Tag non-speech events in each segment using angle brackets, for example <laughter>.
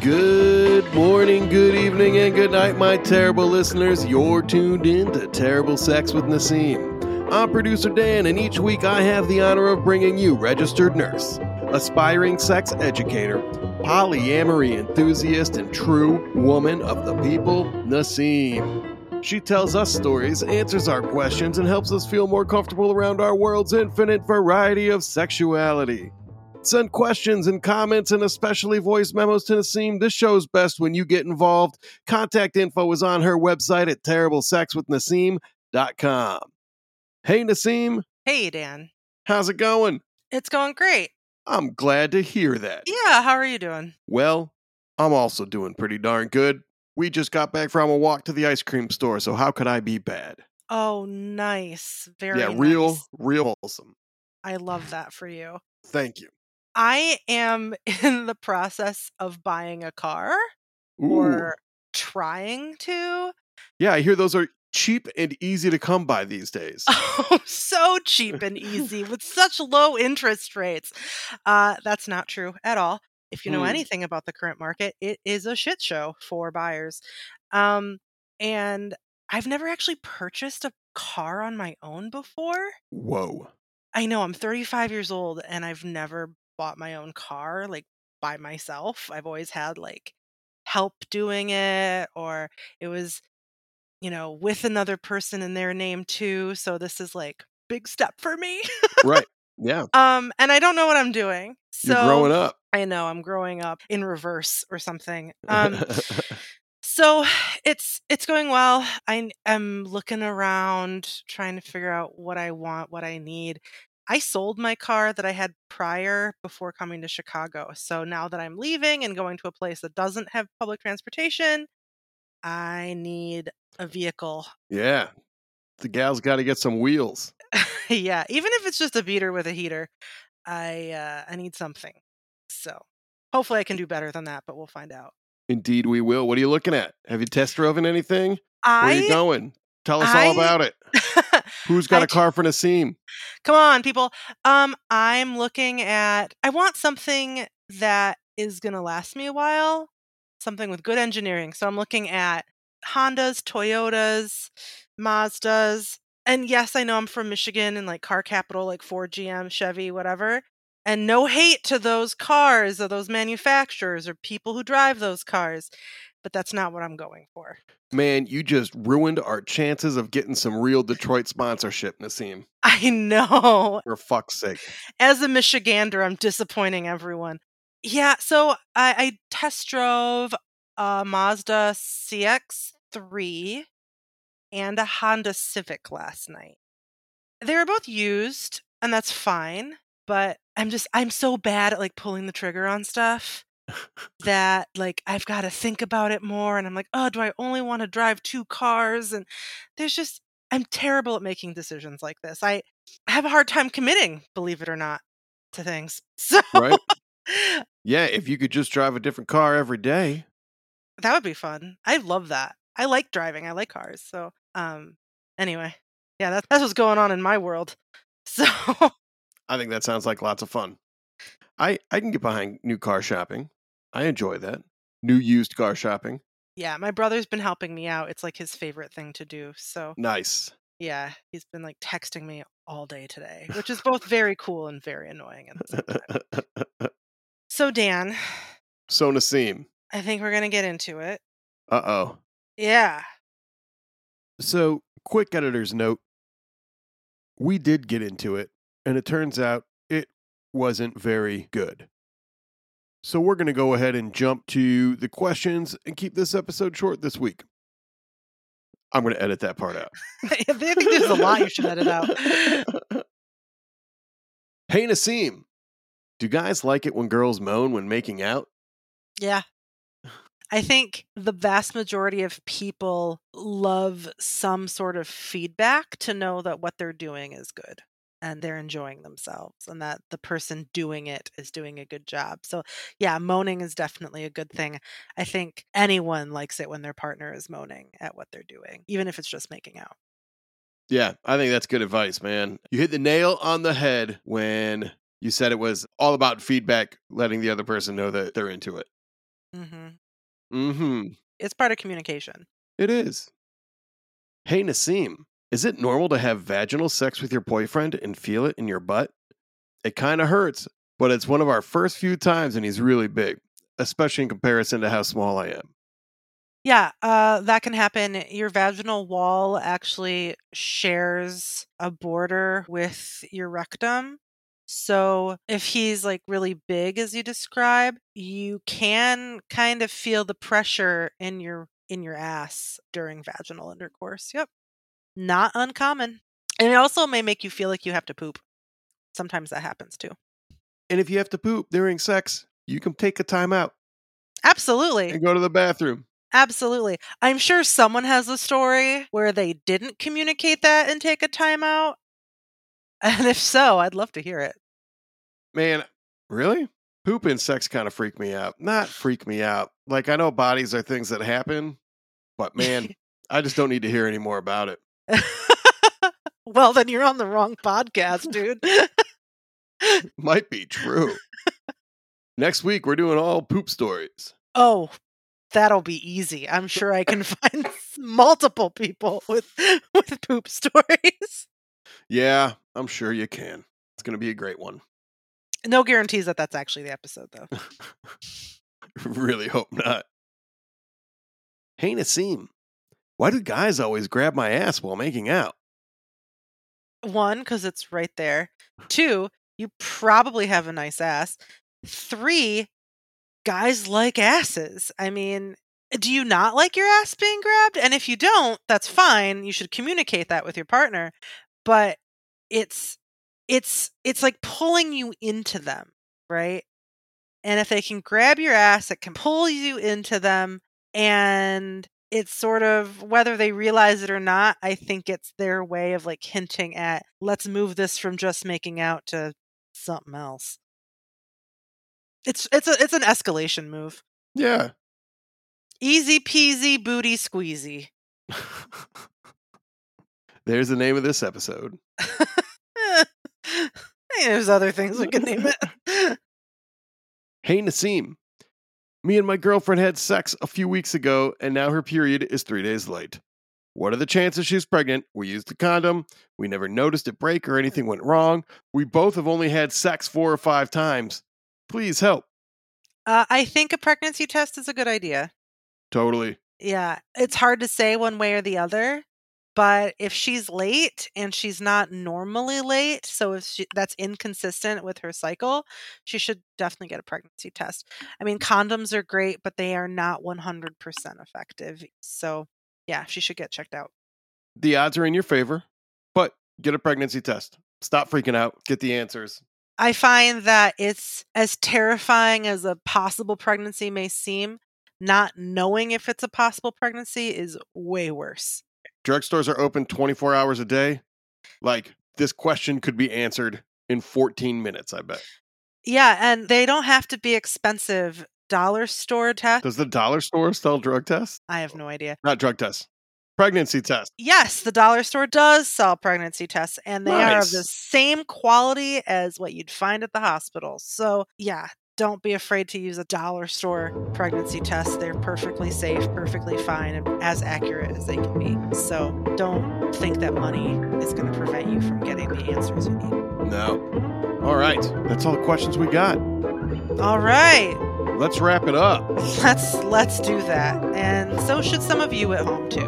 Good morning, good evening, and good night, my terrible listeners. You're tuned in to Terrible Sex with Naseem. I'm producer Dan, and each week I have the honor of bringing you registered nurse, aspiring sex educator, polyamory enthusiast, and true woman of the people, Naseem. She tells us stories, answers our questions, and helps us feel more comfortable around our world's infinite variety of sexuality. Send questions and comments and especially voice memos to Naseem. This show's best when you get involved. Contact info is on her website at terriblesexwithnaseem.com. Hey, Naseem. Hey, Dan. How's it going? It's going great. I'm glad to hear that. Yeah, how are you doing? Well, I'm also doing pretty darn good. We just got back from a walk to the ice cream store, so how could I be bad? Oh, nice. Very yeah, real, nice. real awesome. I love that for you. Thank you. I am <laughs> in the process of buying a car Ooh. or trying to. Yeah, I hear those are cheap and easy to come by these <laughs> days. Oh, so cheap and <laughs> easy with such low interest rates. Uh, that's not true at all. If you know Hmm. anything about the current market, it is a shit show for buyers. Um, and I've never actually purchased a car on my own before. Whoa. I know I'm 35 years old and I've never bought my own car like by myself. I've always had like help doing it or it was you know with another person in their name too. So this is like big step for me. right. Yeah. um and I don't know what I'm doing. So You're growing up. I know I'm growing up in reverse or something. Um <laughs> so <sighs> it's it's going well. I am looking around trying to figure out what I want, what I need. I sold my car that I had prior before coming to Chicago. So now that I'm leaving and going to a place that doesn't have public transportation, I need a vehicle. yeah. The gal's got to get some wheels. <laughs> yeah, even if it's just a beater with a heater, I uh, I need something. So hopefully I can do better than that, but we'll find out. Indeed, we will. What are you looking at? Have you test driven anything? Where are you going? Tell us I- all about it. <laughs> Who's got I a car for Naseem? Come on, people. Um, I'm looking at. I want something that is going to last me a while. Something with good engineering. So I'm looking at Hondas, Toyotas, Mazdas, and yes, I know I'm from Michigan and like car capital, like Ford, GM, Chevy, whatever. And no hate to those cars or those manufacturers or people who drive those cars, but that's not what I'm going for. Man, you just ruined our chances of getting some real Detroit sponsorship, Naseem. <laughs> I know. For fuck's sake. as a Michigander, I'm disappointing everyone. Yeah, so I, I test drove a Mazda CX3 and a Honda Civic last night. They were both used, and that's fine, but I'm just, I'm so bad at like pulling the trigger on stuff <laughs> that like I've got to think about it more. And I'm like, oh, do I only want to drive two cars? And there's just, I'm terrible at making decisions like this. I, have a hard time committing, believe it or not, to things. <laughs> So Right? <laughs> yeah, if you could just drive a different car every day. that would be fun. I love that. I like driving. I like cars. So um anyway, yeah, that's that's what's going on in my world. <laughs> So I think that sounds like lots of fun. I, I can get behind new car shopping. I enjoy that. New used car shopping. yeah, my brother's been helping me out. It's like his favorite thing to do. So Nice. yeah, he's been like texting me all day today, which is both very cool and very annoying at the same time. <laughs> So Dan, so Naseem. I think we're gonna get into it. Uh oh. Yeah. So, quick editor's note. We did get into it, and it turns out it wasn't very good. So, we're going to go ahead and jump to the questions and keep this episode short this week. I'm going to edit that part out. <laughs> I think there's a lot you should edit out. <laughs> hey, Naseem. Do guys like it when girls moan when making out? Yeah. I think the vast majority of people love some sort of feedback to know that what they're doing is good and they're enjoying themselves and that the person doing it is doing a good job. So, yeah, moaning is definitely a good thing. I think anyone likes it when their partner is moaning at what they're doing, even if it's just making out. Yeah, I think that's good advice, man. You hit the nail on the head when you said it was all about feedback, letting the other person know that they're into it. hmm Mm-hmm. It's part of communication. It is. Hey, Naseem, is it normal to have vaginal sex with your boyfriend and feel it in your butt? It kind of hurts, but it's one of our first few times and he's really big, especially in comparison to how small I am. Yeah, uh, that can happen. Your vaginal wall actually shares a border with your rectum. So if he's like really big as you describe, you can kind of feel the pressure in your in your ass during vaginal intercourse. Yep. Not uncommon. And it also may make you feel like you have to poop. Sometimes that happens too. And if you have to poop during sex, you can take a time out Absolutely. and go to the bathroom. Absolutely. I'm sure someone has a story where they didn't communicate that and take a timeout. And if so, I'd love to hear it. Man, really? Poop and sex kind of freak me out. Not freak me out. Like, I know bodies are things that happen, but man, <laughs> I just don't need to hear any more about it. <laughs> well, then you're on the wrong podcast, dude. <laughs> Might be true. Next week, we're doing all poop stories. oh, that'll be easy. I'm sure I can find multiple people with with poop stories. Yeah, I'm sure you can. It's going to be a great one. No guarantees that that's actually the episode, though. <laughs> really hope not. Hey, Naseem, why do guys always grab my ass while making out? One, because it's right there. Two, you probably have a nice ass. Three, guys like asses. I mean, do you not like your ass being grabbed? And if you don't, that's fine. You should communicate that with your partner. But it's it's it's like pulling you into them, right? And if they can grab your ass, it can pull you into them and it's sort of whether they realize it or not, I think it's their way of like hinting at let's move this from just making out to something else. It's it's a it's an escalation move. Yeah. Easy peasy booty squeezy. <laughs> There's the name of this episode. <laughs> There's other things we could name it. <laughs> Hey, Naseem. Me and my girlfriend had sex a few weeks ago, and now her period is three days late. What are the chances she's pregnant? We used a condom. We never noticed it break or anything went wrong. We both have only had sex four or five times. Please help. Uh, I think a pregnancy test is a good idea. Totally. Yeah, it's hard to say one way or the other, but if she's late and she's not normally late, so if she, that's inconsistent with her cycle, she should definitely get a pregnancy test. I mean, condoms are great, but they are not 100% effective. So, yeah, she should get checked out. The odds are in your favor, but get a pregnancy test. Stop freaking out. Get the answers. I find that it's as terrifying as a possible pregnancy may seem. Not knowing if it's a possible pregnancy is way worse. Drugstores are open 24 hours a day. Like, this question could be answered in 14 minutes, I bet. Yeah, and they don't have to be expensive. Dollar store test. Does the dollar store sell drug tests? I have no idea. Not drug tests, pregnancy tests. Yes, the dollar store does sell pregnancy tests, and they are of the same quality as what you'd find at the hospital. So, yeah, don't be afraid to use a dollar store pregnancy test. They're perfectly safe, perfectly fine, and as accurate as they can be. So, don't think that money is going to prevent you from getting the answers you need. No. All right. That's all the questions we got. All right. Let's wrap it up. Let's let's do that. And so should some of you at home too.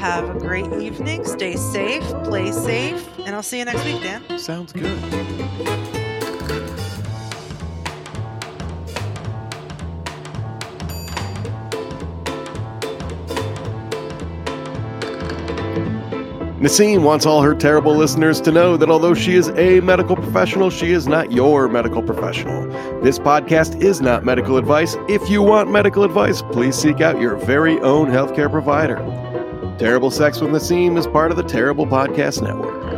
Have a great evening. Stay safe, play safe, and I'll see you next week, Dan. Sounds good. Naseem wants all her terrible listeners to know that although she is a medical professional, she is not your medical professional. This podcast is not medical advice. If you want medical advice, please seek out your very own healthcare provider. Terrible Sex with Naseem is part of the Terrible Podcast Network.